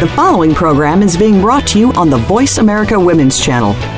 The following program is being brought to you on the Voice America Women's Channel.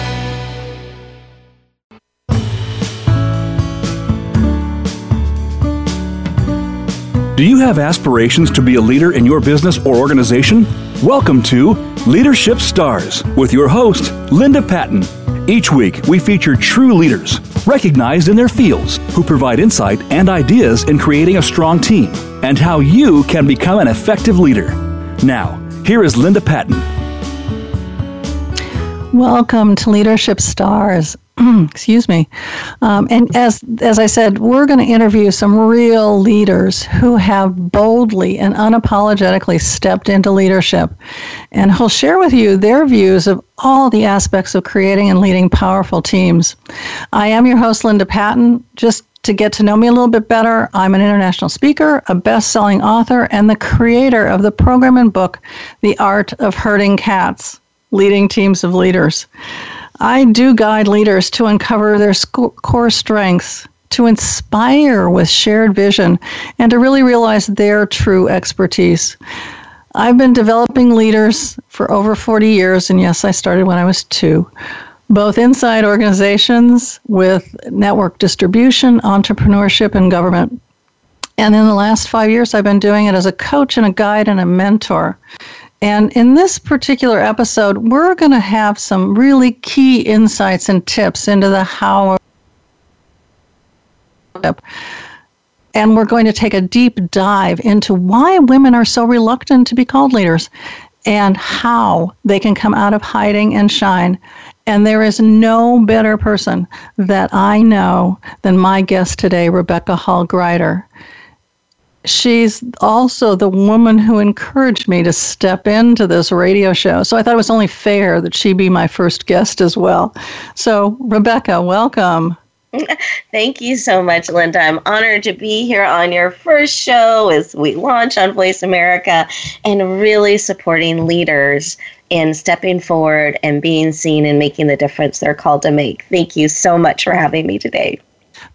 Do you have aspirations to be a leader in your business or organization? Welcome to Leadership Stars with your host, Linda Patton. Each week, we feature true leaders, recognized in their fields, who provide insight and ideas in creating a strong team and how you can become an effective leader. Now, here is Linda Patton. Welcome to Leadership Stars. excuse me. Um, and as as I said, we're going to interview some real leaders who have boldly and unapologetically stepped into leadership, and who'll share with you their views of all the aspects of creating and leading powerful teams. I am your host, Linda Patton. Just to get to know me a little bit better, I'm an international speaker, a best selling author, and the creator of the program and book, The Art of Herding Cats Leading Teams of Leaders. I do guide leaders to uncover their core strengths, to inspire with shared vision, and to really realize their true expertise. I've been developing leaders for over 40 years, and yes, I started when I was two, both inside organizations with network distribution, entrepreneurship, and government. And in the last five years, I've been doing it as a coach and a guide and a mentor. And in this particular episode, we're going to have some really key insights and tips into the how. And we're going to take a deep dive into why women are so reluctant to be called leaders and how they can come out of hiding and shine. And there is no better person that I know than my guest today, Rebecca Hall Gruyter she's also the woman who encouraged me to step into this radio show. So I thought it was only fair that she be my first guest as well. So, Rebecca, welcome. Thank you so much, Linda. I'm honored to be here on your first show as we launch on Voice America and really supporting leaders in stepping forward and being seen and making the difference they're called to make. Thank you so much for having me today.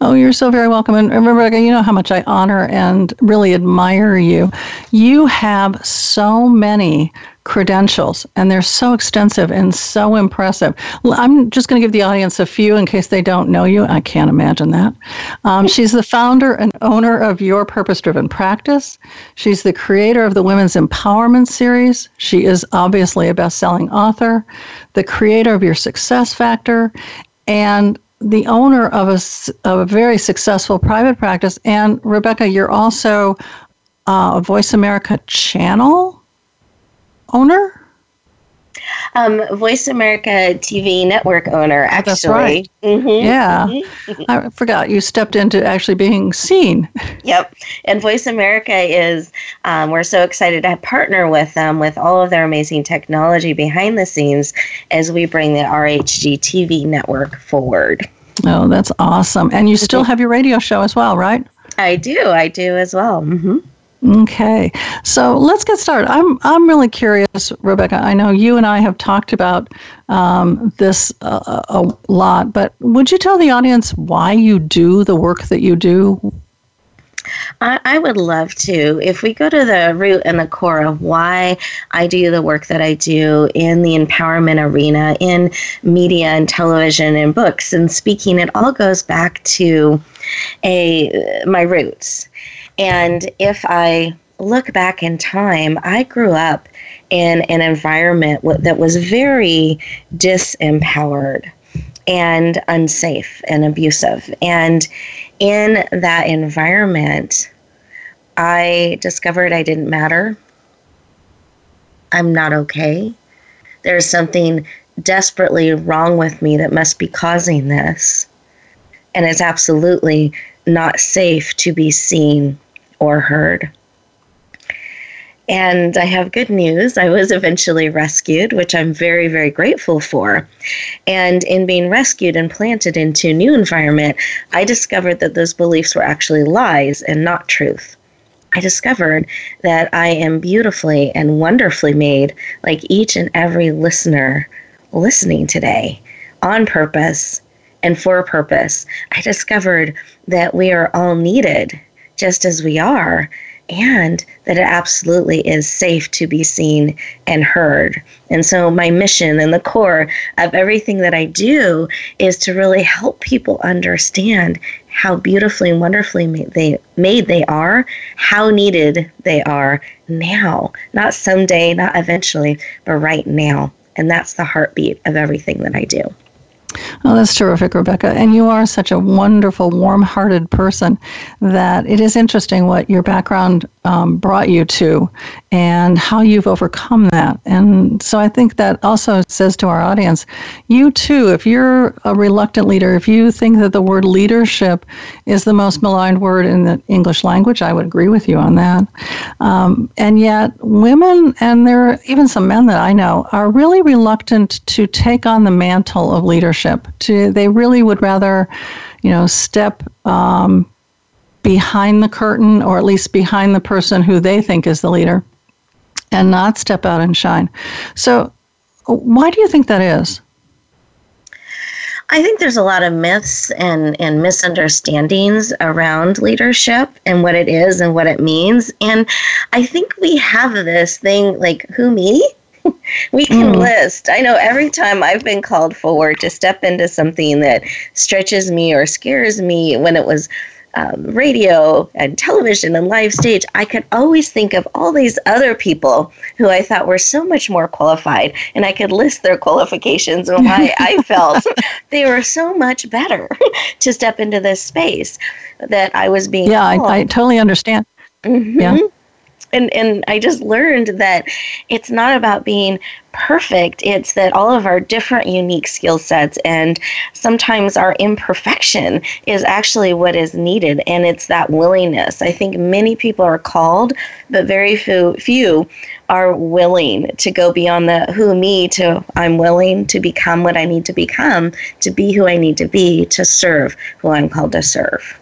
Oh, you're so very welcome. And Rebecca, you know how much I honor and really admire you. You have so many credentials, and they're so extensive and so impressive. I'm just going to give the audience a few in case they don't know you. I can't imagine that. Um, she's the founder and owner of Your Purpose Driven Practice. She's the creator of the Women's Empowerment Series. She is obviously a best selling author, the creator of Your Success Factor, and the owner of a, of a very successful private practice. And Rebecca, you're also uh, a Voice America channel owner? Um, Voice America TV network owner, actually. That's right. Mm-hmm. Yeah. Mm-hmm. I forgot you stepped into actually being seen. Yep. And Voice America is, um, we're so excited to partner with them with all of their amazing technology behind the scenes as we bring the RHG TV network forward. Oh, that's awesome. And you still have your radio show as well, right? I do. I do as well. Mm-hmm. Okay, so let's get started. I'm I'm really curious, Rebecca. I know you and I have talked about um, this uh, a lot, but would you tell the audience why you do the work that you do? I, I would love to. If we go to the root and the core of why I do the work that I do in the empowerment arena, in media and television and books and speaking, it all goes back to a my roots and if I look back in time, I grew up in an environment that was very disempowered and unsafe and abusive. And in that environment, I discovered I didn't matter. I'm not okay. There's something desperately wrong with me that must be causing this. And it's absolutely not safe to be seen or heard. And I have good news. I was eventually rescued, which I'm very, very grateful for. And in being rescued and planted into new environment, I discovered that those beliefs were actually lies and not truth. I discovered that I am beautifully and wonderfully made, like each and every listener listening today, on purpose and for a purpose. I discovered that we are all needed just as we are and that it absolutely is safe to be seen and heard. And so, my mission and the core of everything that I do is to really help people understand how beautifully and wonderfully made they, made they are, how needed they are now, not someday, not eventually, but right now. And that's the heartbeat of everything that I do. Oh, that's terrific, Rebecca. And you are such a wonderful, warm hearted person that it is interesting what your background um, brought you to and how you've overcome that. And so I think that also says to our audience you too, if you're a reluctant leader, if you think that the word leadership is the most maligned word in the English language, I would agree with you on that. Um, and yet, women, and there are even some men that I know, are really reluctant to take on the mantle of leadership. To They really would rather, you know, step um, behind the curtain or at least behind the person who they think is the leader and not step out and shine. So, why do you think that is? I think there's a lot of myths and, and misunderstandings around leadership and what it is and what it means. And I think we have this thing like, who me? we can mm. list. I know every time I've been called forward to step into something that stretches me or scares me when it was um, radio and television and live stage, I could always think of all these other people who I thought were so much more qualified, and I could list their qualifications and why I felt they were so much better to step into this space that I was being. Yeah, I, I, totally understand. Mm-hmm. Yeah and and I just learned that it's not about being perfect. It's that all of our different unique skill sets and sometimes our imperfection is actually what is needed and it's that willingness. I think many people are called, but very few few are willing to go beyond the who me to I'm willing to become what I need to become, to be who I need to be, to serve who I'm called to serve.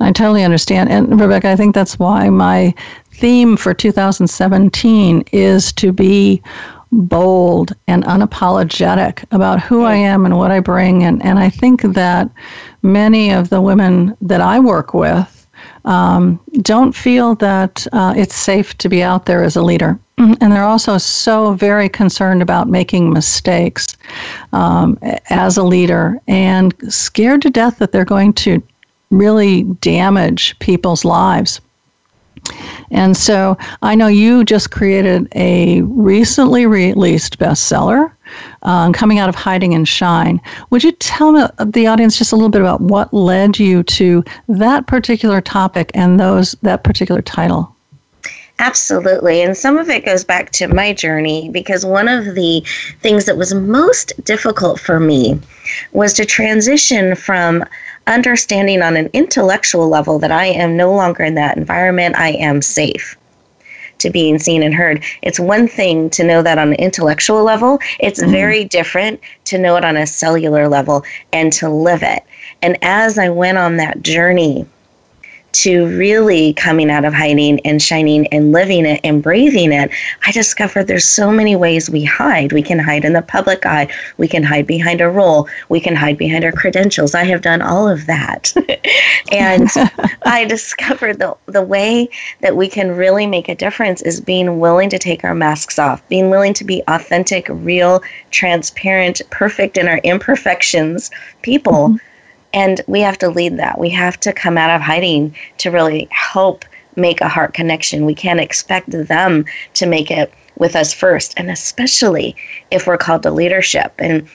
I totally understand. And Rebecca, I think that's why my theme for 2017 is to be bold and unapologetic about who I am and what I bring. And, and I think that many of the women that I work with um, don't feel that uh, it's safe to be out there as a leader. And they're also so very concerned about making mistakes um, as a leader and scared to death that they're going to really damage people's lives. And so I know you just created a recently released bestseller um, coming out of Hiding and Shine. Would you tell the audience just a little bit about what led you to that particular topic and those that particular title? Absolutely. And some of it goes back to my journey because one of the things that was most difficult for me was to transition from understanding on an intellectual level that I am no longer in that environment, I am safe to being seen and heard. It's one thing to know that on an intellectual level, it's mm-hmm. very different to know it on a cellular level and to live it. And as I went on that journey, to really coming out of hiding and shining and living it and breathing it, I discovered there's so many ways we hide. We can hide in the public eye. We can hide behind a role. We can hide behind our credentials. I have done all of that. and I discovered the, the way that we can really make a difference is being willing to take our masks off, being willing to be authentic, real, transparent, perfect in our imperfections people. Mm-hmm and we have to lead that. We have to come out of hiding to really help make a heart connection. We can't expect them to make it with us first, and especially if we're called to leadership. And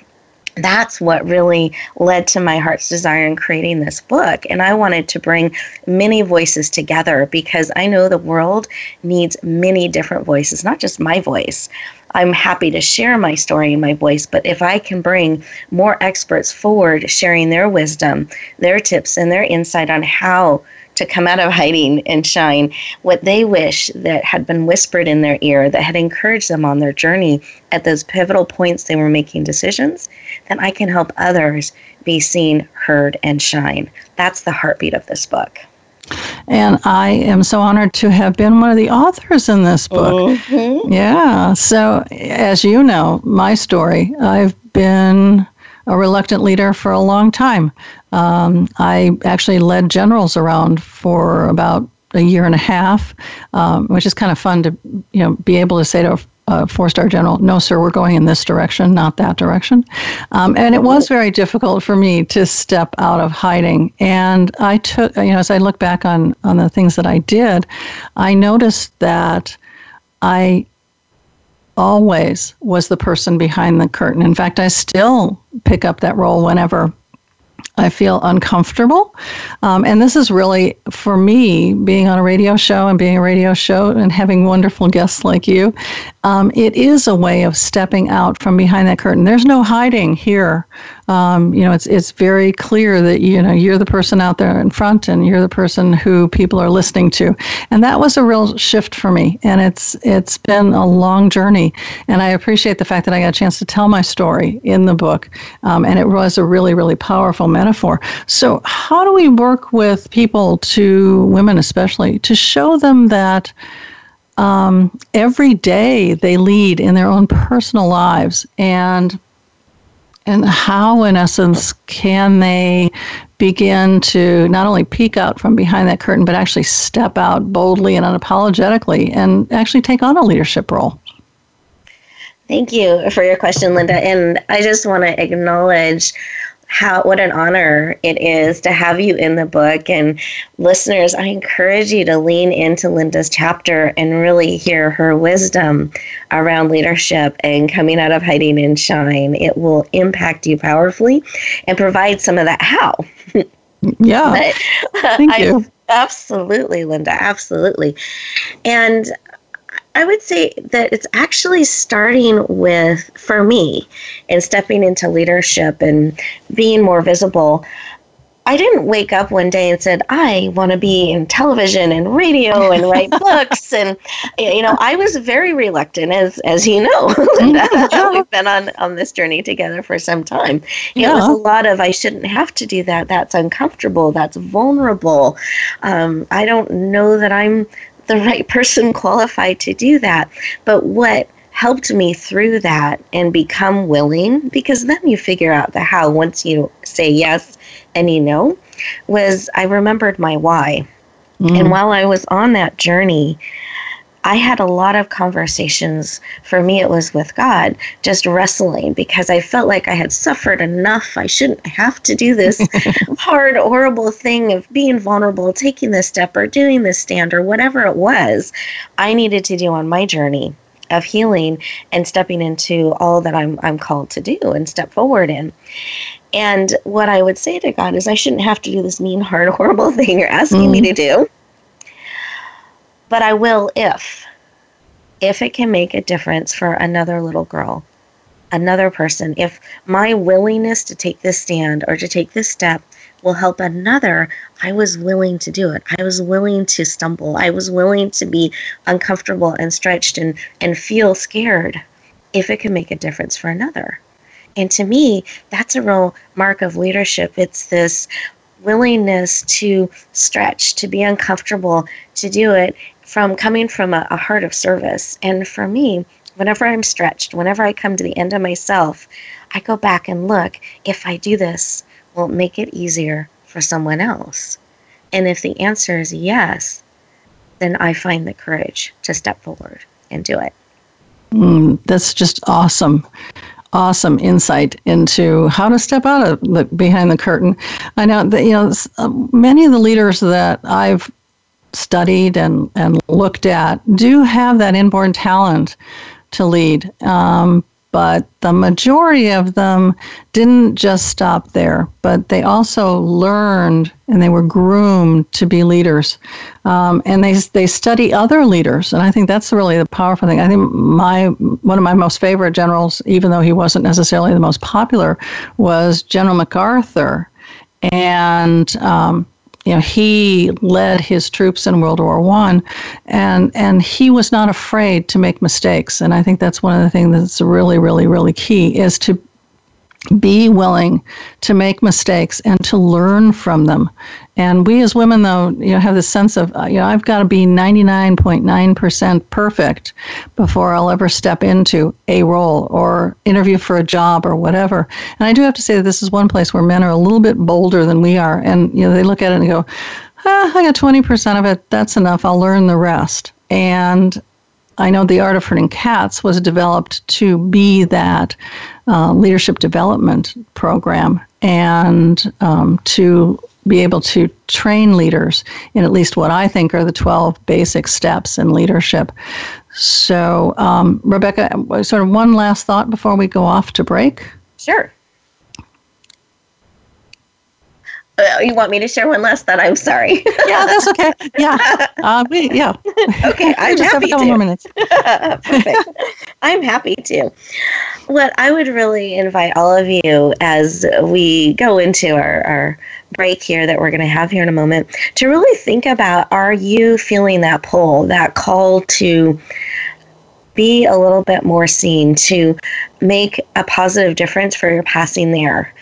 that's what really led to my heart's desire in creating this book. And I wanted to bring many voices together because I know the world needs many different voices, not just my voice. I'm happy to share my story and my voice, but if I can bring more experts forward sharing their wisdom, their tips, and their insight on how to come out of hiding and shine what they wish that had been whispered in their ear that had encouraged them on their journey at those pivotal points they were making decisions, then I can help others be seen, heard, and shine. That's the heartbeat of this book. And I am so honored to have been one of the authors in this book. Mm-hmm. Yeah. So, as you know, my story, I've been a reluctant leader for a long time. Um, I actually led generals around for about a year and a half, um, which is kind of fun to you know be able to say to a four star general, no, sir, we're going in this direction, not that direction. Um, and it was very difficult for me to step out of hiding. And I took, you know, as I look back on, on the things that I did, I noticed that I always was the person behind the curtain. In fact, I still pick up that role whenever I feel uncomfortable. Um, and this is really, for me, being on a radio show and being a radio show and having wonderful guests like you, um, it is a way of stepping out from behind that curtain. There's no hiding here. Um, you know, it's it's very clear that you know you're the person out there in front, and you're the person who people are listening to, and that was a real shift for me. And it's it's been a long journey, and I appreciate the fact that I got a chance to tell my story in the book, um, and it was a really really powerful metaphor. So, how do we work with people, to women especially, to show them that? um, every day they lead in their own personal lives and and how in essence can they begin to not only peek out from behind that curtain but actually step out boldly and unapologetically and actually take on a leadership role? Thank you for your question linda. And i just want to acknowledge how what an honor it is to have you in the book. And listeners i encourage you to lean into linda's chapter and really hear her wisdom around leadership and coming out of hiding and shine. It will impact you powerfully and provide some of that how. Yeah. Thank I, you. absolutely linda absolutely. And I would say that it's actually starting with, for me, and stepping into leadership and being more visible. I didn't wake up one day and said, I want to be in television and radio and write books. And, you know, I was very reluctant, as, as you know. We've been on, on this journey together for some time. Yeah. It was a lot of, I shouldn't have to do that. That's uncomfortable. That's vulnerable. Um, I don't know that I'm the right person qualified to do that. But what helped me through that and become willing, because then you figure out the how once you say yes and you know, was I remembered my why. Mm. And while I was on that journey, I had a lot of conversations. For me, it was with God, just wrestling because I felt like I had suffered enough. I shouldn't have to do this hard, horrible thing of being vulnerable, taking this step, or doing this stand, or whatever it was I needed to do on my journey of healing and stepping into all that I'm, I'm called to do and step forward in. And what I would say to God is, I shouldn't have to do this mean, hard, horrible thing you're asking mm. me to do but I will if if it can make a difference for another little girl, another person. If my willingness to take this stand or to take this step will help another, I was willing to do it. I was willing to stumble. I was willing to be uncomfortable and stretched and, and feel scared if it can make a difference for another. And to me, that's a real mark of leadership. It's this willingness to stretch, to be uncomfortable, to do it, from coming from a, a heart of service. And for me, whenever I'm stretched, whenever I come to the end of myself, I go back and look if I do this, will it make it easier for someone else? And if the answer is yes, then I find the courage to step forward and do it. Mm, that's just awesome. Awesome insight into how to step out of the, behind the curtain. I know that you know uh, many of the leaders that I've studied and, and looked at do have that inborn talent to lead. Um, but the majority of them didn't just stop there, but they also learned and they were groomed to be leaders. Um, and they, they study other leaders. And I think that's really the powerful thing. I think my one of my most favorite generals, even though he wasn't necessarily the most popular, was General MacArthur. And um, you know, he led his troops in World War One, and and he was not afraid to make mistakes. And I think that's one of the things that's really, really, really key is to be willing to make mistakes and to learn from them. And we as women, though, you know, have this sense of, uh, you know, I've got to be 99.9% perfect before I'll ever step into a role or interview for a job or whatever. And I do have to say that this is one place where men are a little bit bolder than we are. And, you know, they look at it and go, ah, I got 20% of it. That's enough. I'll learn the rest. And I know the art of herding cats was developed to be that uh, leadership development program and um, to be able to train leaders in at least what I think are the 12 basic steps in leadership. So, um, Rebecca, sort of one last thought before we go off to break? Sure. Uh, you want me to share one last thought? I'm sorry. yeah, that's okay. Yeah, uh, we, yeah. Okay, I'm just happy have a couple to. more minutes. Perfect. I'm happy to. What I would really invite all of you as we go into our, our break here that we're going to have here in a moment to really think about: Are you feeling that pull, that call to? Be a little bit more seen, to make a positive difference for your passing there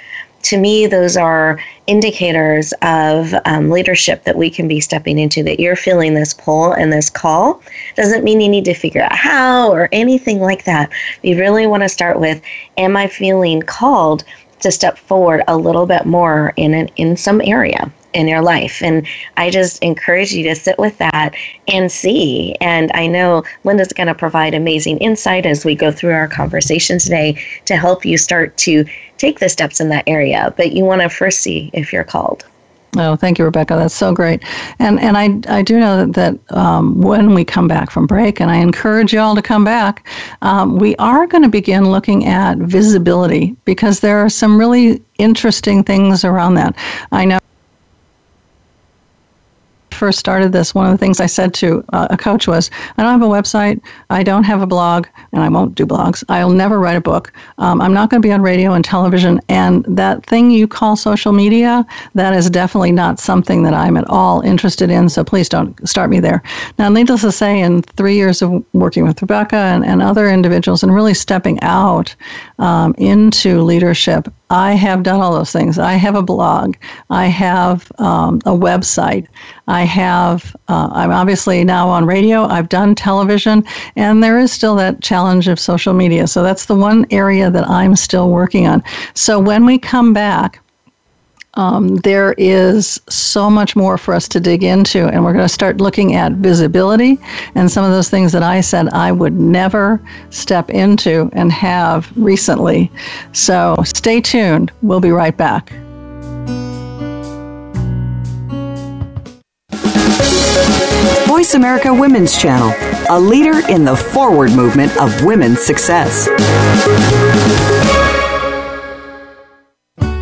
to me, those are indicators of um, leadership that we can be stepping into. That you're feeling this pull and this call doesn't mean you need to figure out how or anything like that. You really want to start with Am I feeling called to step forward a little bit more in, an, in some area? in your life. And I just encourage you to sit with that and see. And I know Linda's going to provide amazing insight as we go through our conversation today to help you start to take the steps in that area. But you want to first see if you're called. Oh, thank you, Rebecca. That's so great. And and I I do know that, that um, when we come back from break, and I encourage you all to come back, um, we are going to begin looking at visibility because there are some really interesting things around that. I know first started this, one of the things I said to uh, a coach was, I don't have a website, I don't have a blog, and I won't do blogs. I'll never write a book. Um, I'm not going to be on radio and television. And that thing you call social media, that is definitely not something that I'm at all interested in. So please don't start me there. Now, needless to say, in three years of working with Rebecca and, and other individuals and really stepping out um, into leadership, I have done all those things. I have a blog. I have um, a website. I have, uh, I'm obviously now on radio. I've done television, and there is still that challenge of social media. So that's the one area that I'm still working on. So when we come back, um, there is so much more for us to dig into, and we're going to start looking at visibility and some of those things that I said I would never step into and have recently. So stay tuned. We'll be right back. Voice America Women's Channel, a leader in the forward movement of women's success.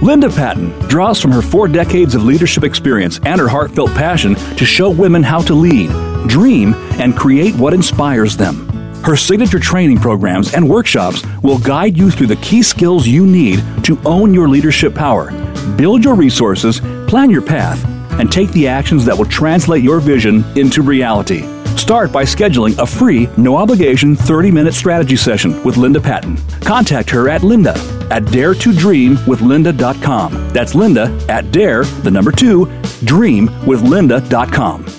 Linda Patton draws from her four decades of leadership experience and her heartfelt passion to show women how to lead, dream, and create what inspires them. Her signature training programs and workshops will guide you through the key skills you need to own your leadership power, build your resources, plan your path, and take the actions that will translate your vision into reality. Start by scheduling a free, no obligation 30 minute strategy session with Linda Patton. Contact her at linda at dare to dream with daretodreamwithlinda.com. That's linda at dare, the number two, dream with dreamwithlinda.com.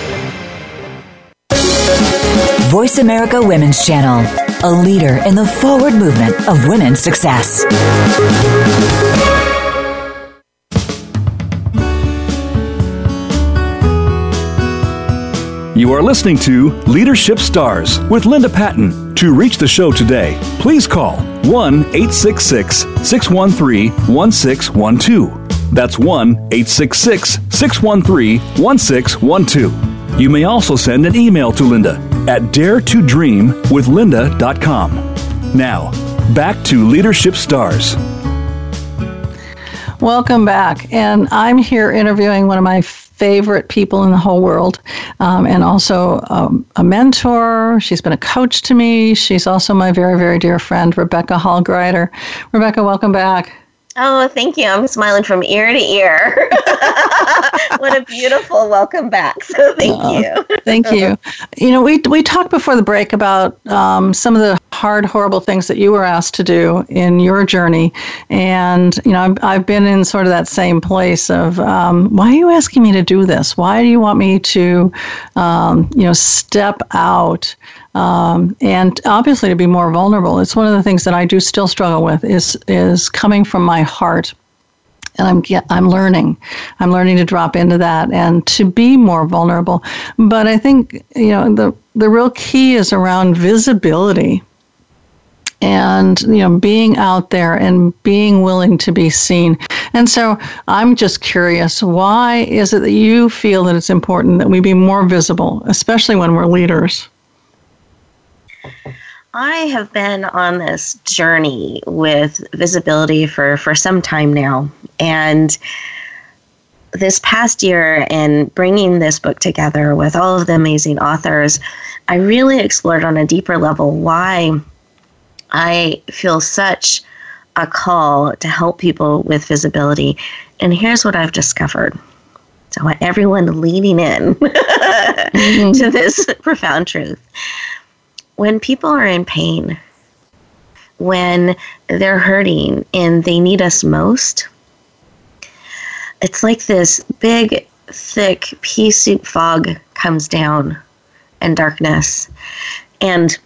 Voice America Women's Channel, a leader in the forward movement of women's success. You are listening to Leadership Stars with Linda Patton. To reach the show today, please call 1 866 613 1612. That's 1 866 613 1612. You may also send an email to Linda at daretodreamwithlinda.com. Now, back to Leadership Stars. Welcome back. And I'm here interviewing one of my favorite people in the whole world, um, and also um, a mentor. She's been a coach to me. She's also my very, very dear friend, Rebecca Hall Gruyter. Rebecca, welcome back. Oh, thank you. I'm smiling from ear to ear. what a beautiful welcome back. So thank you. thank you. You know, we, we talked before the break about um, some of the hard, horrible things that you were asked to do in your journey. And, you know, I've, I've been in sort of that same place of um, why are you asking me to do this? Why do you want me to, um, you know, step out? Um, and obviously to be more vulnerable. It's one of the things that I do still struggle with is is coming from my heart. And I'm I'm learning, I'm learning to drop into that and to be more vulnerable. But I think you know the the real key is around visibility and you know being out there and being willing to be seen and so i'm just curious why is it that you feel that it's important that we be more visible especially when we're leaders I have been on this journey with visibility for, for some time now. And this past year, in bringing this book together with all of the amazing authors, I really explored on a deeper level why I feel such a call to help people with visibility. And here's what I've discovered. So I want everyone leaning in mm-hmm. to this profound truth when people are in pain, when they're hurting and they need us most, it's like this big, thick pea soup fog comes down and darkness. And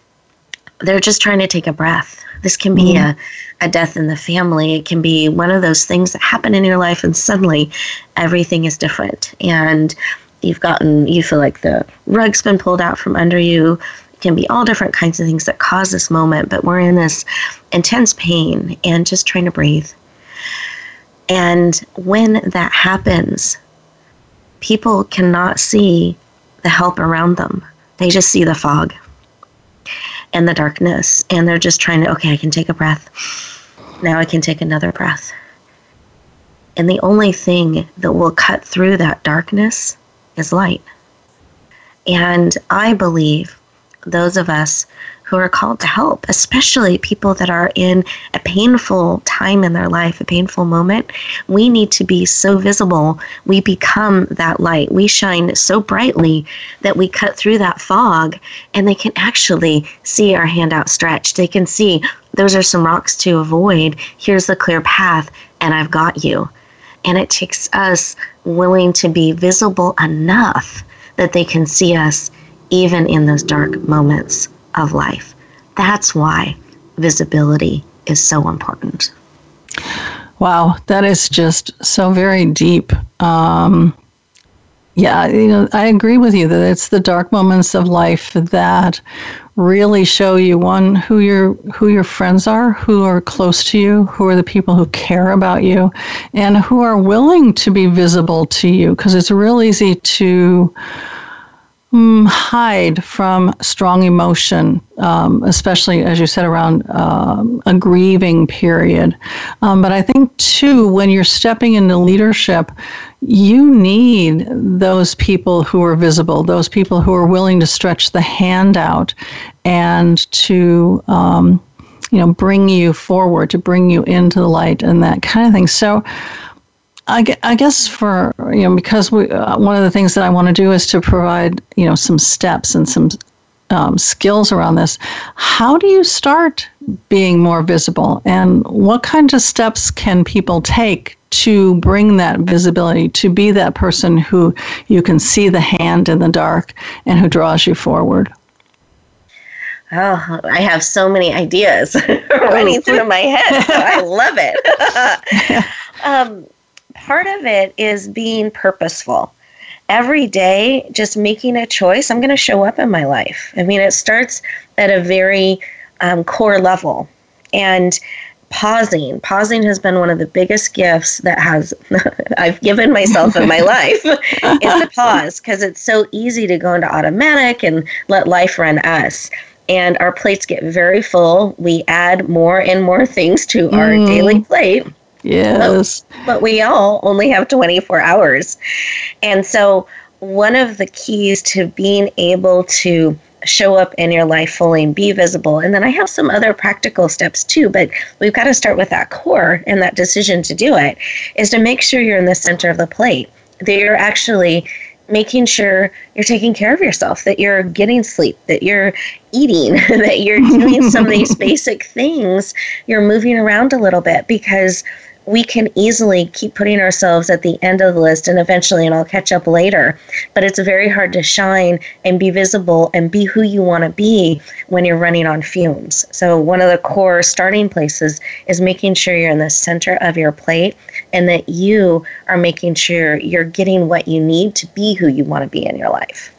they're just trying to take a breath. This can be mm-hmm. a, a death in the family. It can be one of those things that happen in your life, and suddenly everything is different. And you've gotten, you feel like the rug's been pulled out from under you can be all different kinds of things that cause this moment, but we're in this intense pain and just trying to breathe. And when that happens, people cannot see the help around them. They just see the fog and the darkness, and they're just trying to, okay, I can take a breath. Now I can take another breath. And the only thing that will cut through that darkness is light. And I believe those of us who are called to help, especially people that are in a painful time in their life, a painful moment, we need to be so visible. We become that light. We shine so brightly that we cut through that fog and they can actually see our hand outstretched. They can see those are some rocks to avoid. Here's the clear path, and I've got you. And it takes us willing to be visible enough that they can see us even in those dark moments of life. That's why visibility is so important. Wow, that is just so very deep. Um, yeah, you know, I agree with you that it's the dark moments of life that really show you one who your who your friends are, who are close to you, who are the people who care about you, and who are willing to be visible to you. Because it's real easy to hide from strong emotion, um, especially as you said around um, a grieving period. Um, but I think too, when you're stepping into leadership, you need those people who are visible, those people who are willing to stretch the hand out and to um, you know bring you forward, to bring you into the light and that kind of thing. So. I, I guess for you know because we uh, one of the things that I want to do is to provide you know some steps and some um, skills around this. How do you start being more visible, and what kinds of steps can people take to bring that visibility, to be that person who you can see the hand in the dark and who draws you forward? Oh, I have so many ideas running through my head. So I love it. um, part of it is being purposeful. Every day, just making a choice, I'm going to show up in my life. I mean, it starts at a very um, core level. And pausing pausing has been one of the biggest gifts that has i've given myself in my life is to pause because it's so easy to go into automatic and let life run us and our plates get very full we add more and more things to our mm. daily plate yes. but, but we all only have 24 hours. And so one of the keys to being able to show up in your life fully and be visible. And then I have some other practical steps too, but we've got to start with that core and that decision to do it is to make sure you're in the center of the plate, that you're actually making sure you're taking care of yourself, that you're getting sleep, that you're eating, that you're doing some of these basic things, you're moving around a little bit because we can easily keep putting ourselves at the end of the list and eventually, and I'll catch up later. But it's very hard to shine and be visible and be who you want to be when you're running on fumes. So, one of the core starting places is making sure you're in the center of your plate and that you are making sure you're getting what you need to be who you want to be in your life.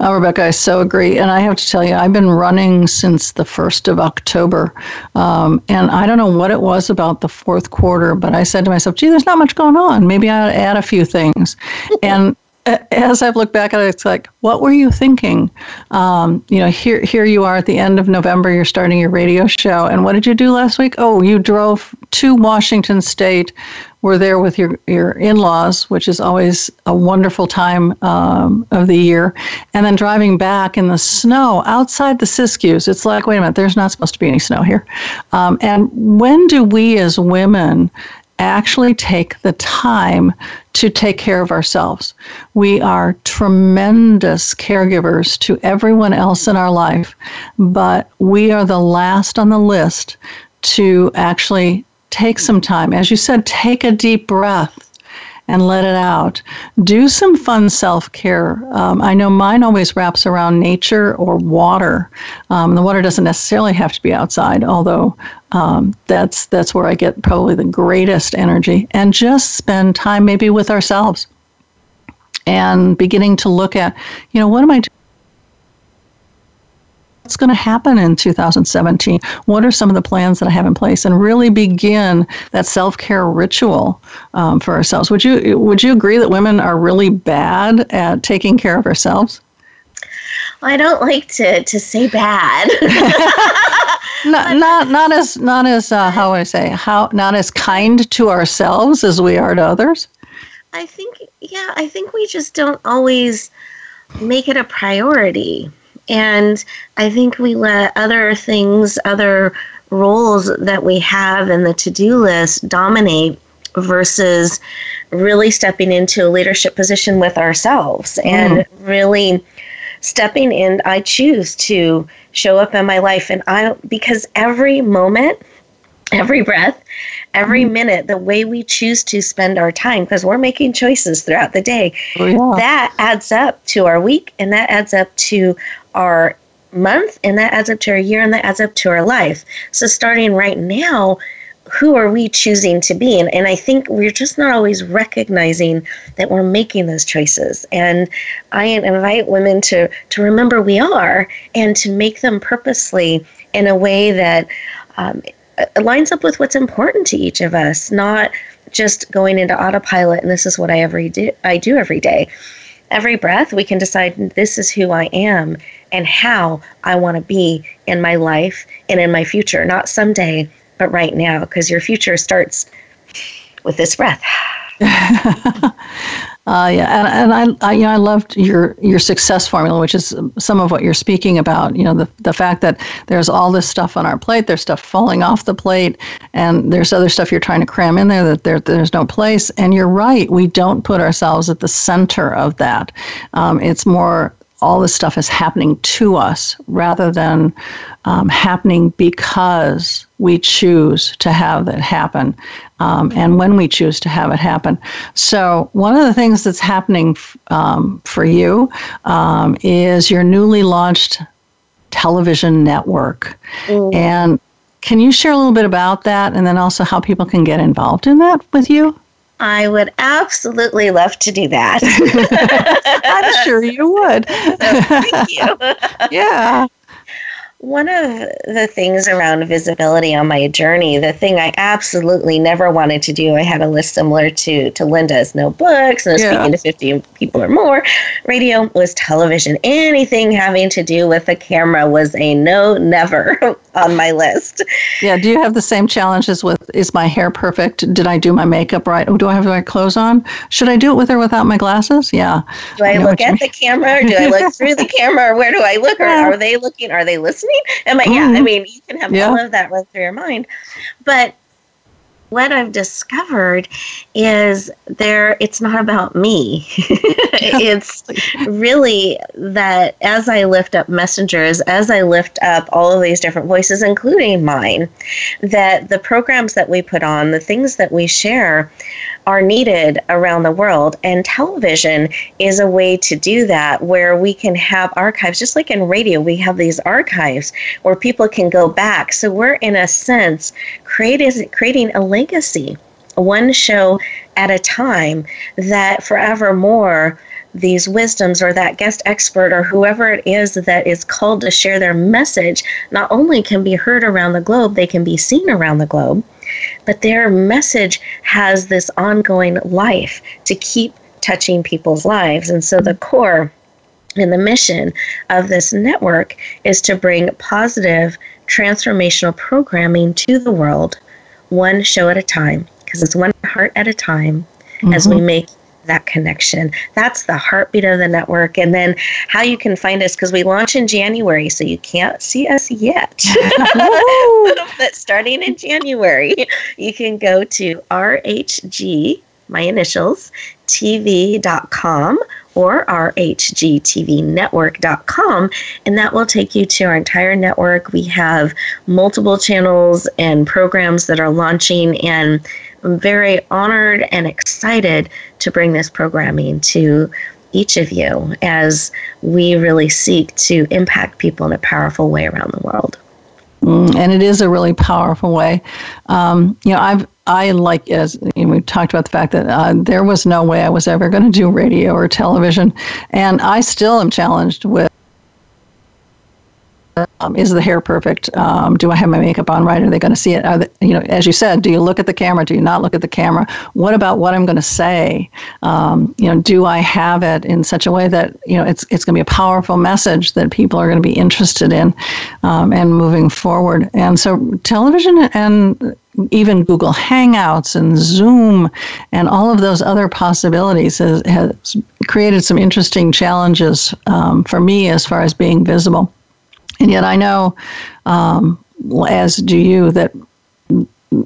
Oh, Rebecca, I so agree. And I have to tell you, I've been running since the 1st of October. Um, and I don't know what it was about the fourth quarter, but I said to myself, gee, there's not much going on. Maybe I ought to add a few things. and as I've looked back at it, it's like, what were you thinking? Um, you know, here here you are at the end of November. You're starting your radio show, and what did you do last week? Oh, you drove to Washington State. Were there with your your in-laws, which is always a wonderful time um, of the year, and then driving back in the snow outside the Siskiyous. It's like, wait a minute, there's not supposed to be any snow here. Um, and when do we as women actually take the time to take care of ourselves. We are tremendous caregivers to everyone else in our life, but we are the last on the list to actually take some time. As you said, take a deep breath and let it out. Do some fun self care. Um, I know mine always wraps around nature or water. Um, the water doesn't necessarily have to be outside, although um, that's that's where I get probably the greatest energy. And just spend time maybe with ourselves and beginning to look at, you know, what am I doing? What's going to happen in 2017? What are some of the plans that I have in place? And really begin that self care ritual um, for ourselves. Would you Would you agree that women are really bad at taking care of ourselves? Well, I don't like to to say bad. not not not as not as uh, how would I say how not as kind to ourselves as we are to others. I think yeah, I think we just don't always make it a priority. And I think we let other things, other roles that we have in the to do list dominate versus really stepping into a leadership position with ourselves mm. and really stepping in. I choose to show up in my life, and I, because every moment, every breath, every minute, the way we choose to spend our time, because we're making choices throughout the day, oh, yeah. that adds up to our week and that adds up to our month and that adds up to our year and that adds up to our life. So starting right now, who are we choosing to be? And, and I think we're just not always recognizing that we're making those choices. And I invite women to, to remember we are and to make them purposely in a way that um, lines up with what's important to each of us, not just going into autopilot and this is what I every do I do every day every breath, we can decide this is who I am and how I want to be in my life and in my future, not someday, but right now, because your future starts with this breath. Uh, yeah, and, and I, I, you know, I loved your your success formula, which is some of what you're speaking about. You know, the the fact that there's all this stuff on our plate, there's stuff falling off the plate, and there's other stuff you're trying to cram in there that there there's no place. And you're right, we don't put ourselves at the center of that. Um, it's more all this stuff is happening to us rather than um, happening because we choose to have it happen um, and when we choose to have it happen. So, one of the things that's happening um, for you um, is your newly launched television network. Mm. And can you share a little bit about that and then also how people can get involved in that with you? I would absolutely love to do that. I'm sure you would. thank you. yeah. One of the things around visibility on my journey, the thing I absolutely never wanted to do, I had a list similar to to Linda's, no books, no yeah. speaking to 50 people or more. Radio was television. Anything having to do with a camera was a no, never on my list. Yeah. Do you have the same challenges with is my hair perfect? Did I do my makeup right? Do I have the right clothes on? Should I do it with or without my glasses? Yeah. Do I, I look at the camera or do I look through the camera? Or where do I look? Or are they looking? Are they listening? Am I, mm-hmm. Yeah, I mm-hmm. mean, you can have yeah. all of that run through your mind. But what I've discovered is there it's not about me. it's really that as I lift up messengers, as I lift up all of these different voices, including mine, that the programs that we put on, the things that we share, are needed around the world. And television is a way to do that where we can have archives, just like in radio, we have these archives where people can go back. So we're, in a sense, creating, creating a legacy, one show at a time, that forevermore these wisdoms or that guest expert or whoever it is that is called to share their message not only can be heard around the globe, they can be seen around the globe but their message has this ongoing life to keep touching people's lives. And so the core and the mission of this network is to bring positive transformational programming to the world, one show at a time, because it's one heart at a time mm-hmm. as we mm-hmm. make that connection. That's the heartbeat of the network. And then how you can find us, because we launch in January, so you can't see us yet. but starting in January, you can go to RHG, my initials, TV.com or rhgtvnetwork.com, and that will take you to our entire network. We have multiple channels and programs that are launching, and I'm very honored and excited to bring this programming to each of you as we really seek to impact people in a powerful way around the world. Mm, and it is a really powerful way. Um, you know, I've I like as you know, we talked about the fact that uh, there was no way I was ever going to do radio or television, and I still am challenged with um, is the hair perfect? Um, do I have my makeup on right? Are they going to see it? They, you know, as you said, do you look at the camera? Do you not look at the camera? What about what I'm going to say? Um, you know, do I have it in such a way that you know it's it's going to be a powerful message that people are going to be interested in um, and moving forward? And so, television and even Google Hangouts and Zoom and all of those other possibilities has, has created some interesting challenges um, for me as far as being visible. And yet I know, um, as do you, that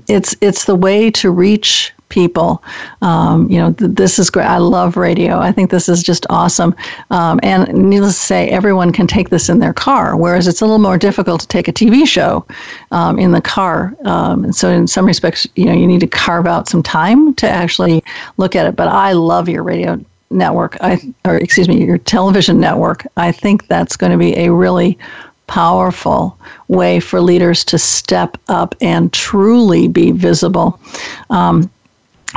it's it's the way to reach people. Um, you know, th- this is great. I love radio. I think this is just awesome. Um, and needless to say, everyone can take this in their car, whereas it's a little more difficult to take a TV show um, in the car. Um, and so, in some respects, you know, you need to carve out some time to actually look at it. But I love your radio network. I, or excuse me, your television network. I think that's going to be a really powerful way for leaders to step up and truly be visible. Um,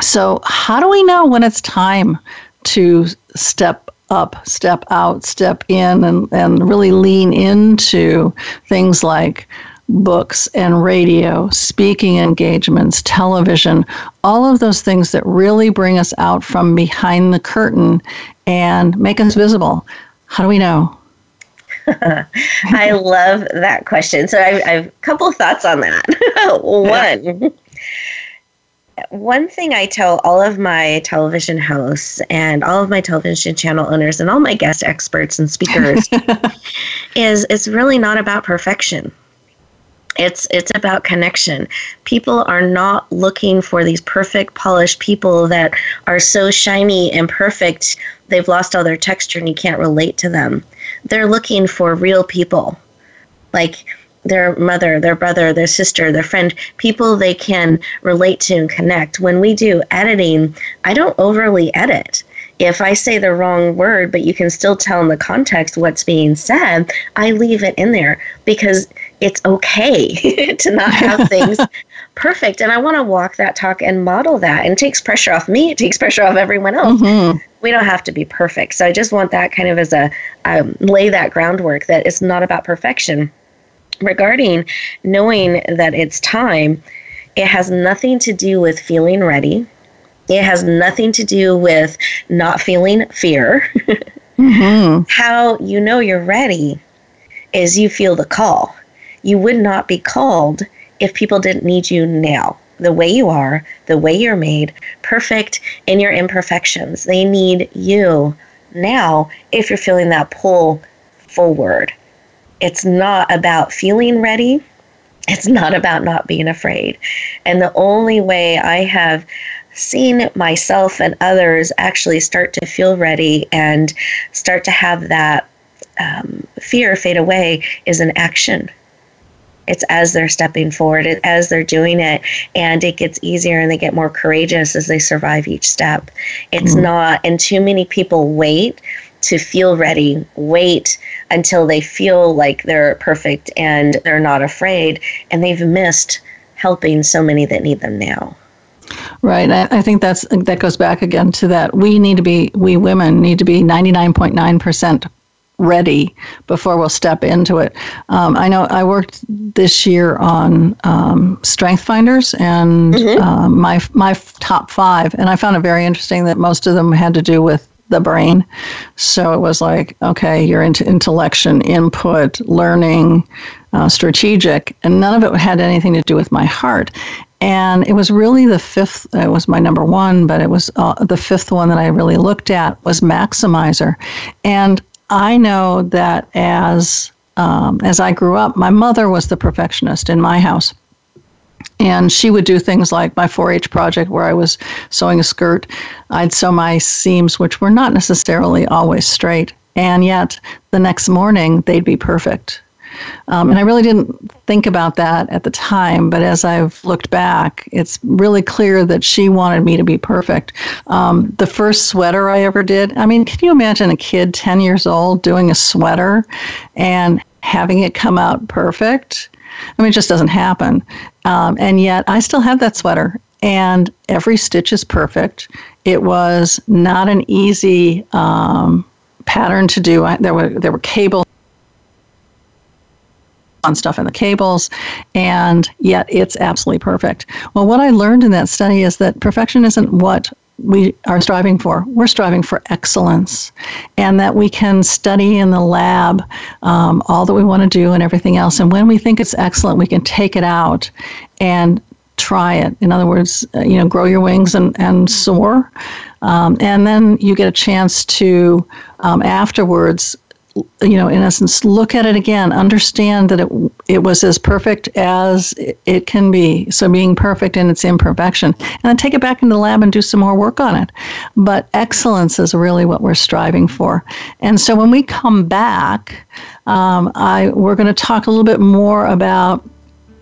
so, how do we know when it's time to step up, step out, step in, and, and really lean into things like books and radio, speaking engagements, television, all of those things that really bring us out from behind the curtain and make us visible? How do we know? I love that question. So I, I have a couple thoughts on that. one, one thing I tell all of my television hosts and all of my television channel owners and all my guest experts and speakers is it's really not about perfection. It's it's about connection. People are not looking for these perfect polished people that are so shiny and perfect they've lost all their texture and you can't relate to them. They're looking for real people. Like their mother, their brother, their sister, their friend, people they can relate to and connect. When we do editing, I don't overly edit if I say the wrong word, but you can still tell in the context what's being said, I leave it in there because it's okay to not have things perfect. And I want to walk that talk and model that. And it takes pressure off me, it takes pressure off everyone else. Mm-hmm. We don't have to be perfect. So I just want that kind of as a um, lay that groundwork that it's not about perfection. regarding knowing that it's time, it has nothing to do with feeling ready. It has nothing to do with not feeling fear. mm-hmm. How you know you're ready is you feel the call. You would not be called if people didn't need you now. The way you are, the way you're made, perfect in your imperfections. They need you now if you're feeling that pull forward. It's not about feeling ready. It's not about not being afraid. And the only way I have seen myself and others actually start to feel ready and start to have that um, fear fade away is an action. It's as they're stepping forward, it, as they're doing it, and it gets easier and they get more courageous as they survive each step. It's mm. not, and too many people wait to feel ready, wait until they feel like they're perfect and they're not afraid, and they've missed helping so many that need them now. Right. I, I think that's that goes back again to that we need to be we women need to be 99.9% ready before we'll step into it. Um, I know I worked this year on um, Strength Finders and mm-hmm. um, my my top five, and I found it very interesting that most of them had to do with the brain. So it was like, okay, you're into intellection, input, learning, uh, strategic, and none of it had anything to do with my heart and it was really the fifth it was my number one but it was uh, the fifth one that i really looked at was maximizer and i know that as um, as i grew up my mother was the perfectionist in my house. And she would do things like my 4-h project where i was sewing a skirt. I'd sew my seams which were not necessarily always straight. And yet the next morning they'd be perfect um, and I really didn't think about that at the time, but as I've looked back, it's really clear that she wanted me to be perfect. Um, the first sweater I ever did, I mean, can you imagine a kid 10 years old doing a sweater and having it come out perfect? I mean, it just doesn't happen. Um, and yet, I still have that sweater, and every stitch is perfect. It was not an easy um, pattern to do. I, there were there were cables on stuff in the cables, and yet it's absolutely perfect. Well, what I learned in that study is that perfection isn't what we are striving for. We're striving for excellence, and that we can study in the lab um, all that we want to do and everything else. And when we think it's excellent, we can take it out and try it. In other words, uh, you know, grow your wings and, and soar. Um, and then you get a chance to um, afterwards you know, in essence, look at it again, understand that it it was as perfect as it can be. So being perfect in its imperfection, and then take it back into the lab and do some more work on it. But excellence is really what we're striving for. And so when we come back, um, I we're going to talk a little bit more about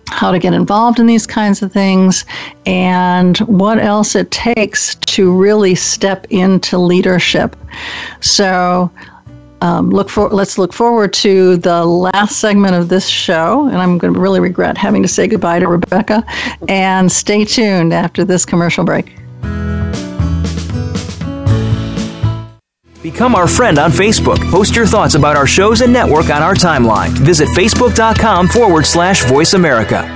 how to get involved in these kinds of things, and what else it takes to really step into leadership. So um, look for let's look forward to the last segment of this show and i'm going to really regret having to say goodbye to rebecca and stay tuned after this commercial break Become our friend on Facebook. Post your thoughts about our shows and network on our timeline. Visit facebook.com forward slash voice America.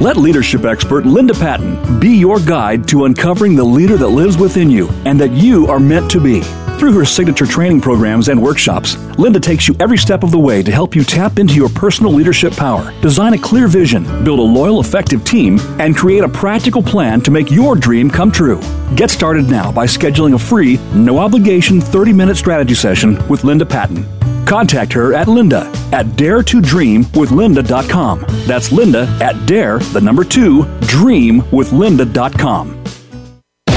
Let leadership expert Linda Patten be your guide to uncovering the leader that lives within you and that you are meant to be. Through her signature training programs and workshops, Linda takes you every step of the way to help you tap into your personal leadership power, design a clear vision, build a loyal, effective team, and create a practical plan to make your dream come true. Get started now by scheduling a free, no obligation 30 minute strategy session with Linda Patten. Contact her at linda at dare to dream with daretodreamwithlinda.com. That's linda at dare, the number two, dream with dreamwithlinda.com.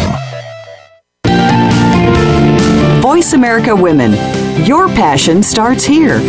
time. Voice America Women. Your passion starts here.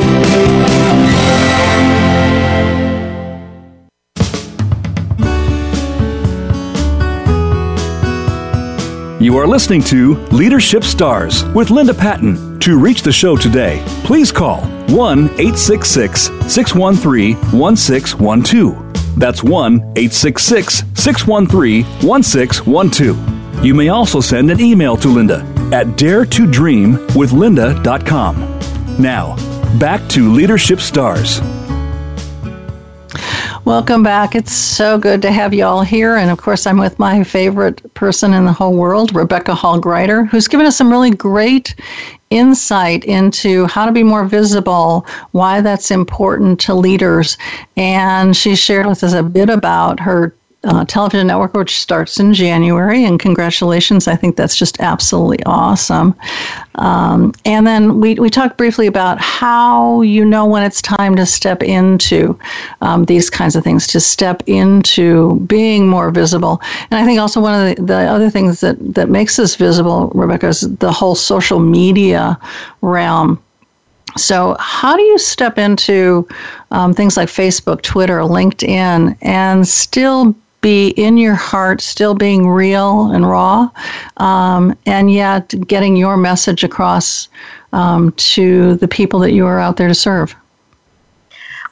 You are listening to Leadership Stars with Linda Patten. To reach the show today, please call 1 866 613 1612. That's 1 866 613 1612 you may also send an email to Linda at daretodreamwithlinda.com. Now, back to Leadership Stars. Welcome back. It's so good to have you all here. And of course, I'm with my favorite person in the whole world, Rebecca Hall Gruyter, who's given us some really great insight into how to be more visible, why that's important to leaders. And she shared with us a bit about her uh, television network, which starts in January. And congratulations. I think that's just absolutely awesome. Um, and then we, we talked briefly about how you know when it's time to step into um, these kinds of things, to step into being more visible. And I think also one of the, the other things that, that makes us visible, Rebecca, is the whole social media realm. So, how do you step into um, things like Facebook, Twitter, LinkedIn, and still be in your heart, still being real and raw, um, and yet getting your message across um, to the people that you are out there to serve?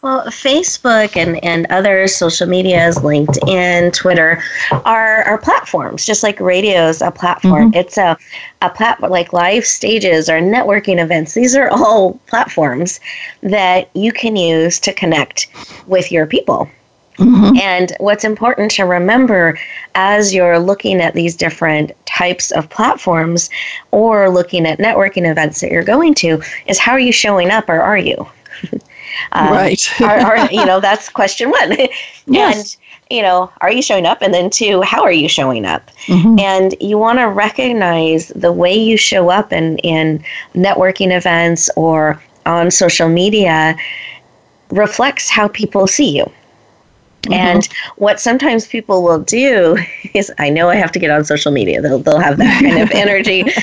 Well, Facebook and, and other social medias, LinkedIn, Twitter, are, are platforms, just like radio is a platform. Mm-hmm. It's a, a platform like live stages or networking events. These are all platforms that you can use to connect with your people. Mm-hmm. And what's important to remember as you're looking at these different types of platforms or looking at networking events that you're going to is how are you showing up or are you? um, right. are, are, you know, that's question one. yes. And, you know, are you showing up? And then two, how are you showing up? Mm-hmm. And you want to recognize the way you show up in, in networking events or on social media reflects how people see you. Mm-hmm. And what sometimes people will do is, I know I have to get on social media. They'll, they'll have that kind of energy.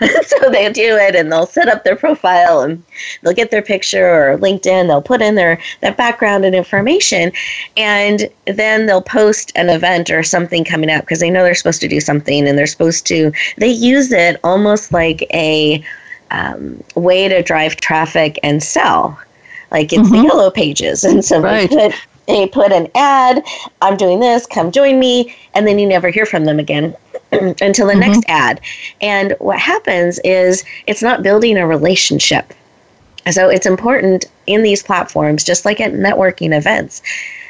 so they do it and they'll set up their profile and they'll get their picture or LinkedIn. They'll put in their, their background and information. And then they'll post an event or something coming up because they know they're supposed to do something and they're supposed to, they use it almost like a um, way to drive traffic and sell like it's mm-hmm. the yellow pages and so right. put they put an ad, I'm doing this, come join me, and then you never hear from them again until the mm-hmm. next ad. And what happens is it's not building a relationship. So it's important in these platforms, just like at networking events,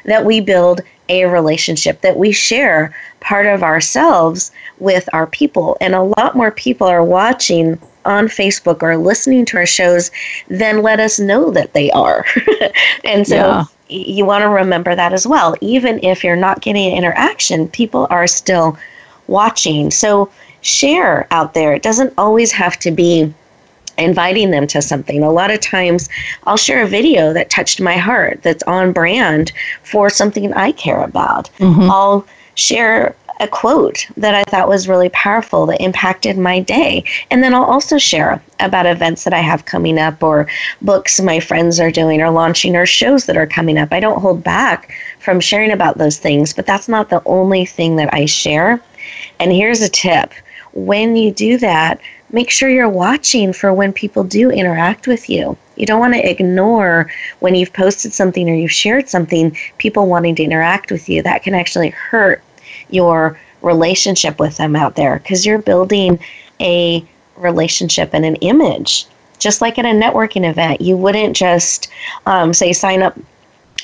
that we build a relationship, that we share part of ourselves with our people. And a lot more people are watching on Facebook or listening to our shows than let us know that they are. and so yeah you want to remember that as well. Even if you're not getting interaction, people are still watching. So share out there. It doesn't always have to be inviting them to something. A lot of times I'll share a video that touched my heart that's on brand for something I care about. Mm-hmm. I'll share a quote that I thought was really powerful that impacted my day. And then I'll also share about events that I have coming up or books my friends are doing or launching or shows that are coming up. I don't hold back from sharing about those things, but that's not the only thing that I share. And here's a tip when you do that, make sure you're watching for when people do interact with you. You don't want to ignore when you've posted something or you've shared something, people wanting to interact with you. That can actually hurt your relationship with them out there because you're building a relationship and an image. Just like at a networking event, you wouldn't just um, say, sign up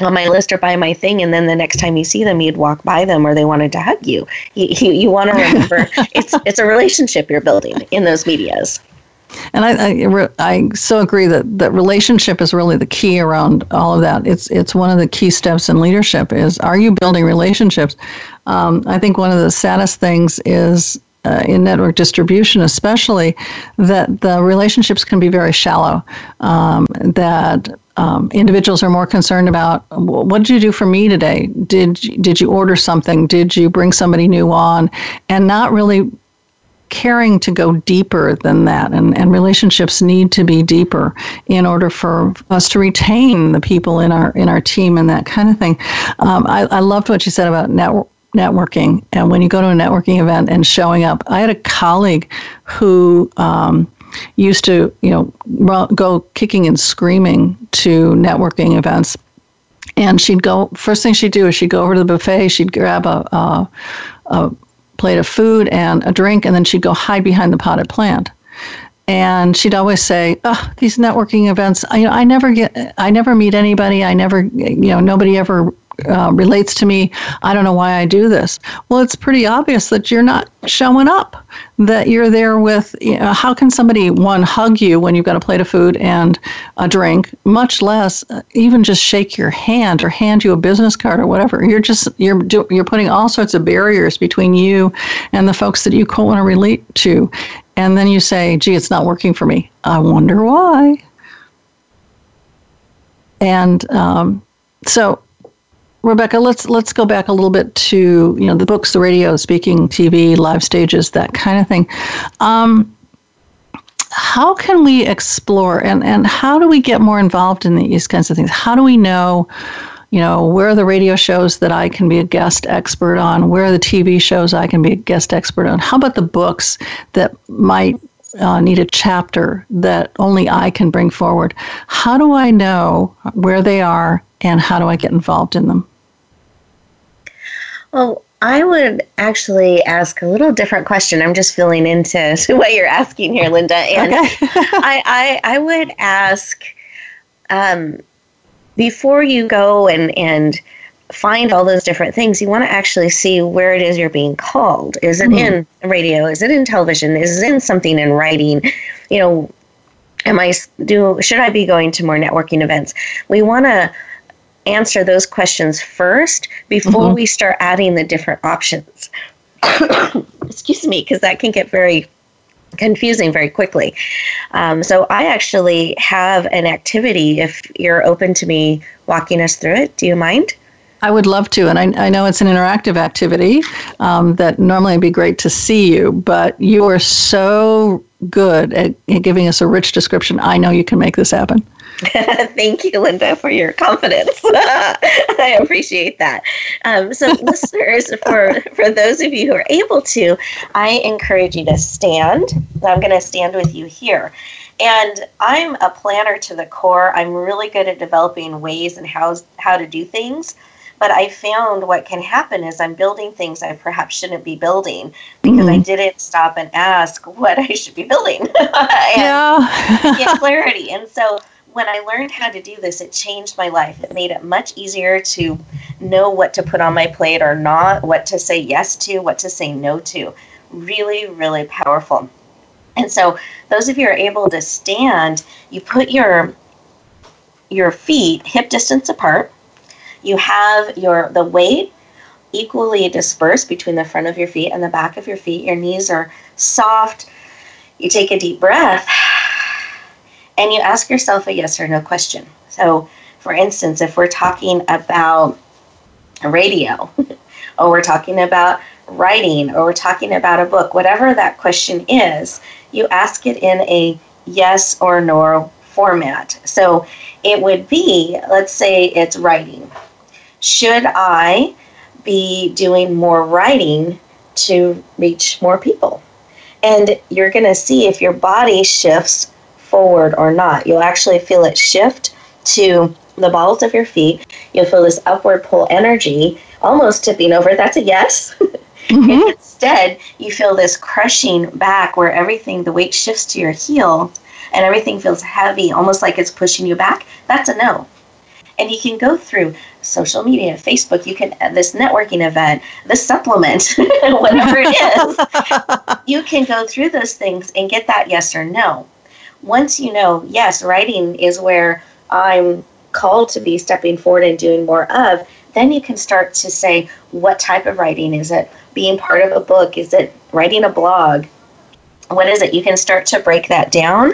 on my list or buy my thing and then the next time you see them you'd walk by them or they wanted to hug you you, you, you want to remember it's it's a relationship you're building in those medias and I, I, I, so agree that, that relationship is really the key around all of that. It's it's one of the key steps in leadership. Is are you building relationships? Um, I think one of the saddest things is uh, in network distribution, especially, that the relationships can be very shallow. Um, that um, individuals are more concerned about what did you do for me today? Did did you order something? Did you bring somebody new on? And not really caring to go deeper than that and, and relationships need to be deeper in order for us to retain the people in our in our team and that kind of thing um, I, I loved what you said about network networking and when you go to a networking event and showing up. I had a colleague who um, used to, you know, go kicking and screaming to networking events. And she'd go, first thing she'd do is she'd go over to the buffet, she'd grab a, a, a plate of food and a drink, and then she'd go hide behind the potted plant and she'd always say, "Oh, these networking events. I, you know, I never get, I never meet anybody. I never, you know, nobody ever uh, relates to me. I don't know why I do this. Well, it's pretty obvious that you're not showing up, that you're there with, you know, how can somebody, one, hug you when you've got a plate of food and a drink, much less uh, even just shake your hand or hand you a business card or whatever. You're just, you're, do, you're putting all sorts of barriers between you and the folks that you want to relate to. And then you say, gee, it's not working for me. I wonder why. And um, so Rebecca, let's let's go back a little bit to you know the books, the radio, speaking, TV, live stages, that kind of thing. Um, how can we explore and, and how do we get more involved in these kinds of things? How do we know, you know, where are the radio shows that I can be a guest expert on? Where are the TV shows I can be a guest expert on? How about the books that might uh, need a chapter that only I can bring forward? How do I know where they are and how do I get involved in them? Well, I would actually ask a little different question. I'm just filling into what you're asking here, Linda. And okay. I, I, I would ask um, before you go and, and find all those different things, you want to actually see where it is you're being called. Is it mm-hmm. in radio? Is it in television? Is it in something in writing? You know, am I do should I be going to more networking events? We want to answer those questions first before mm-hmm. we start adding the different options. Excuse me, because that can get very confusing very quickly. Um, so I actually have an activity if you're open to me walking us through it. Do you mind? I would love to, and I, I know it's an interactive activity um, that normally would be great to see you, but you are so good at, at giving us a rich description. I know you can make this happen. Thank you, Linda, for your confidence. I appreciate that. Um, so, listeners, for for those of you who are able to, I encourage you to stand. I'm going to stand with you here. And I'm a planner to the core. I'm really good at developing ways and how how to do things. But I found what can happen is I'm building things I perhaps shouldn't be building because mm-hmm. I didn't stop and ask what I should be building and yeah. get clarity. And so when I learned how to do this, it changed my life. It made it much easier to know what to put on my plate or not, what to say yes to, what to say no to. Really, really powerful. And so, those of you are able to stand, you put your your feet hip distance apart. You have your the weight equally dispersed between the front of your feet and the back of your feet. Your knees are soft. You take a deep breath and you ask yourself a yes or no question. So, for instance, if we're talking about radio, or we're talking about writing, or we're talking about a book, whatever that question is, you ask it in a yes or no format. So, it would be let's say it's writing. Should I be doing more writing to reach more people? And you're going to see if your body shifts forward or not. You'll actually feel it shift to the balls of your feet. You'll feel this upward pull energy almost tipping over. That's a yes. Mm-hmm. instead you feel this crushing back where everything, the weight shifts to your heel and everything feels heavy, almost like it's pushing you back, that's a no. And you can go through social media, Facebook, you can, this networking event, this supplement, whatever it is, you can go through those things and get that yes or no once you know, yes, writing is where I'm called to be stepping forward and doing more of, then you can start to say, what type of writing is it? Being part of a book? Is it writing a blog? What is it? You can start to break that down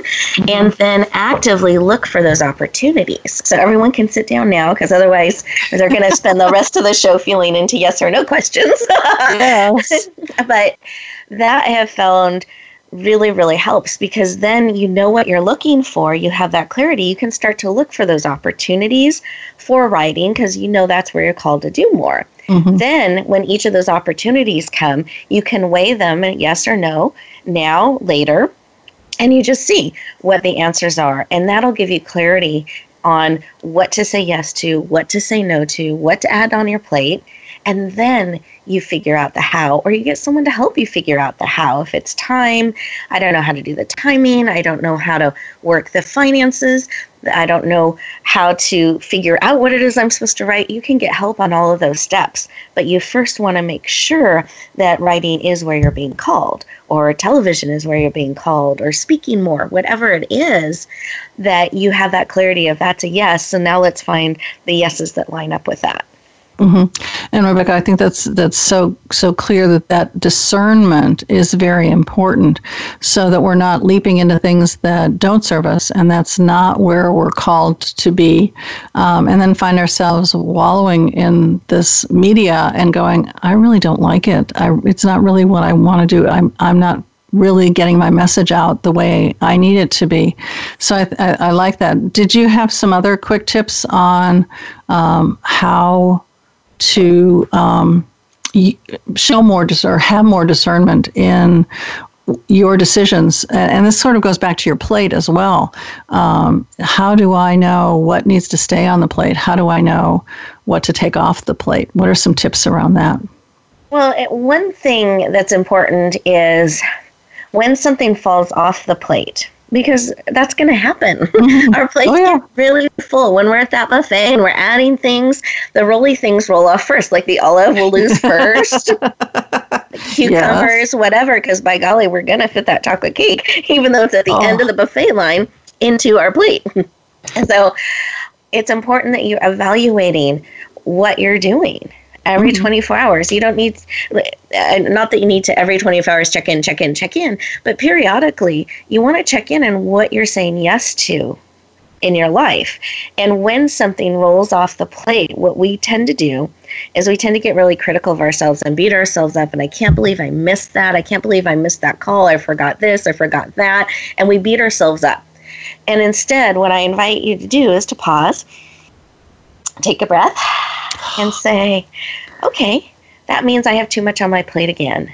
and then actively look for those opportunities. So everyone can sit down now because otherwise they're going to spend the rest of the show feeling into yes or no questions. yes. but that I have found really, really helps because then you know what you're looking for. You have that clarity. You can start to look for those opportunities for writing because you know that's where you're called to do more. Mm-hmm. Then, when each of those opportunities come, you can weigh them yes or no, now, later, and you just see what the answers are. And that'll give you clarity on what to say yes to, what to say no to, what to add on your plate. And then you figure out the how, or you get someone to help you figure out the how. If it's time, I don't know how to do the timing, I don't know how to work the finances, I don't know how to figure out what it is I'm supposed to write. You can get help on all of those steps, but you first want to make sure that writing is where you're being called, or television is where you're being called, or speaking more, whatever it is, that you have that clarity of that's a yes. And now let's find the yeses that line up with that. Mm-hmm. And Rebecca, I think that's that's so so clear that that discernment is very important, so that we're not leaping into things that don't serve us, and that's not where we're called to be, um, and then find ourselves wallowing in this media and going, I really don't like it. I, it's not really what I want to do. I'm I'm not really getting my message out the way I need it to be. So I, I, I like that. Did you have some other quick tips on um, how to um, show more dis- or have more discernment in your decisions. And this sort of goes back to your plate as well. Um, how do i know what needs to stay on the plate? How do i know what to take off the plate? What are some tips around that? Well one thing that's important is when something falls off the plate because that's going to happen. Mm-hmm. Our plates oh, yeah. get really full when we're at that buffet and we're adding things. The rolly things roll off first, like the olive will lose first, cucumbers, yes. whatever. Because by golly, we're going to fit that chocolate cake, even though it's at the oh. end of the buffet line, into our plate. and so, it's important that you're evaluating what you're doing every mm-hmm. 24 hours. You don't need, uh, not that you need to every 24 hours check in, check in, check in, but periodically you want to check in on what you're saying yes to in your life. And when something rolls off the plate, what we tend to do is we tend to get really critical of ourselves and beat ourselves up. And I can't believe I missed that. I can't believe I missed that call. I forgot this. I forgot that. And we beat ourselves up. And instead, what I invite you to do is to pause, take a breath, and say, okay, that means I have too much on my plate again.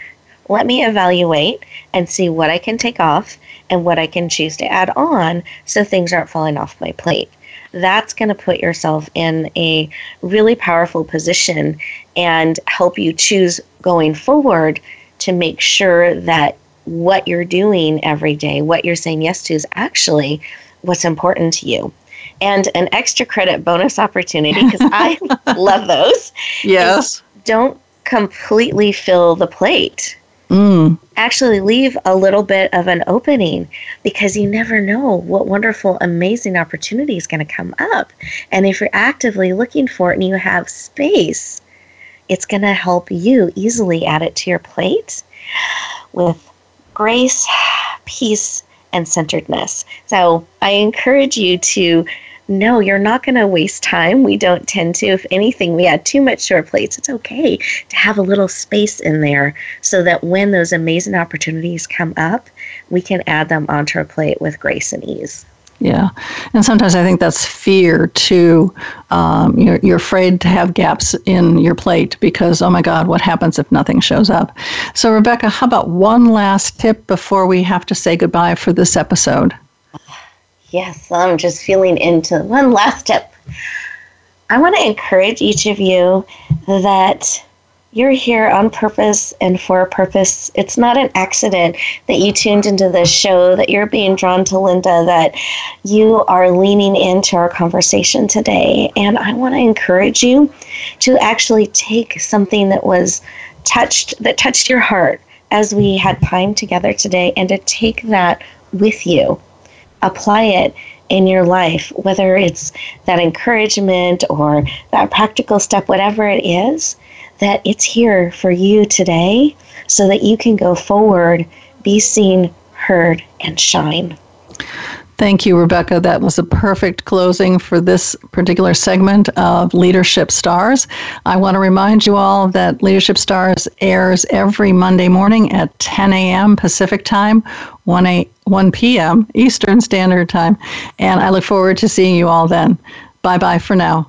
Let me evaluate and see what I can take off and what I can choose to add on so things aren't falling off my plate. That's going to put yourself in a really powerful position and help you choose going forward to make sure that what you're doing every day, what you're saying yes to, is actually what's important to you and an extra credit bonus opportunity because I love those. Yes. Don't completely fill the plate. Mm. Actually, leave a little bit of an opening because you never know what wonderful, amazing opportunity is going to come up. And if you're actively looking for it and you have space, it's going to help you easily add it to your plate with grace, peace, and centeredness. So I encourage you to no, you're not going to waste time. We don't tend to. If anything, we add too much to our plates. It's okay to have a little space in there so that when those amazing opportunities come up, we can add them onto our plate with grace and ease. Yeah, and sometimes I think that's fear too. Um, you're you're afraid to have gaps in your plate because oh my God, what happens if nothing shows up? So Rebecca, how about one last tip before we have to say goodbye for this episode? Yes, I'm just feeling into one last tip. I want to encourage each of you that you're here on purpose and for a purpose. It's not an accident that you tuned into this show, that you're being drawn to Linda, that you are leaning into our conversation today. And I want to encourage you to actually take something that was touched, that touched your heart as we had time together today, and to take that with you apply it in your life, whether it's that encouragement or that practical step, whatever it is, that it's here for you today so that you can go forward, be seen, heard, and shine. Thank you, Rebecca. That was a perfect closing for this particular segment of Leadership Stars. I want to remind you all that Leadership Stars airs every Monday morning at 10 a.m. Pacific Time, 1, a, 1 p.m. Eastern Standard Time. And I look forward to seeing you all then. Bye bye for now.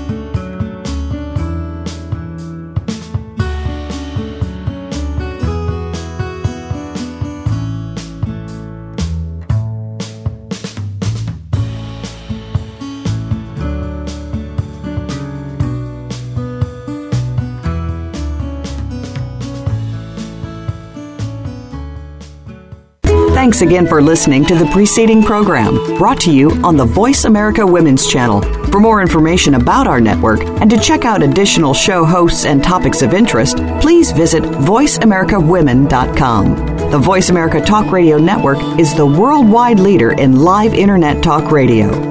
Thanks again for listening to the preceding program brought to you on the Voice America Women's Channel. For more information about our network and to check out additional show hosts and topics of interest, please visit VoiceAmericaWomen.com. The Voice America Talk Radio Network is the worldwide leader in live Internet talk radio.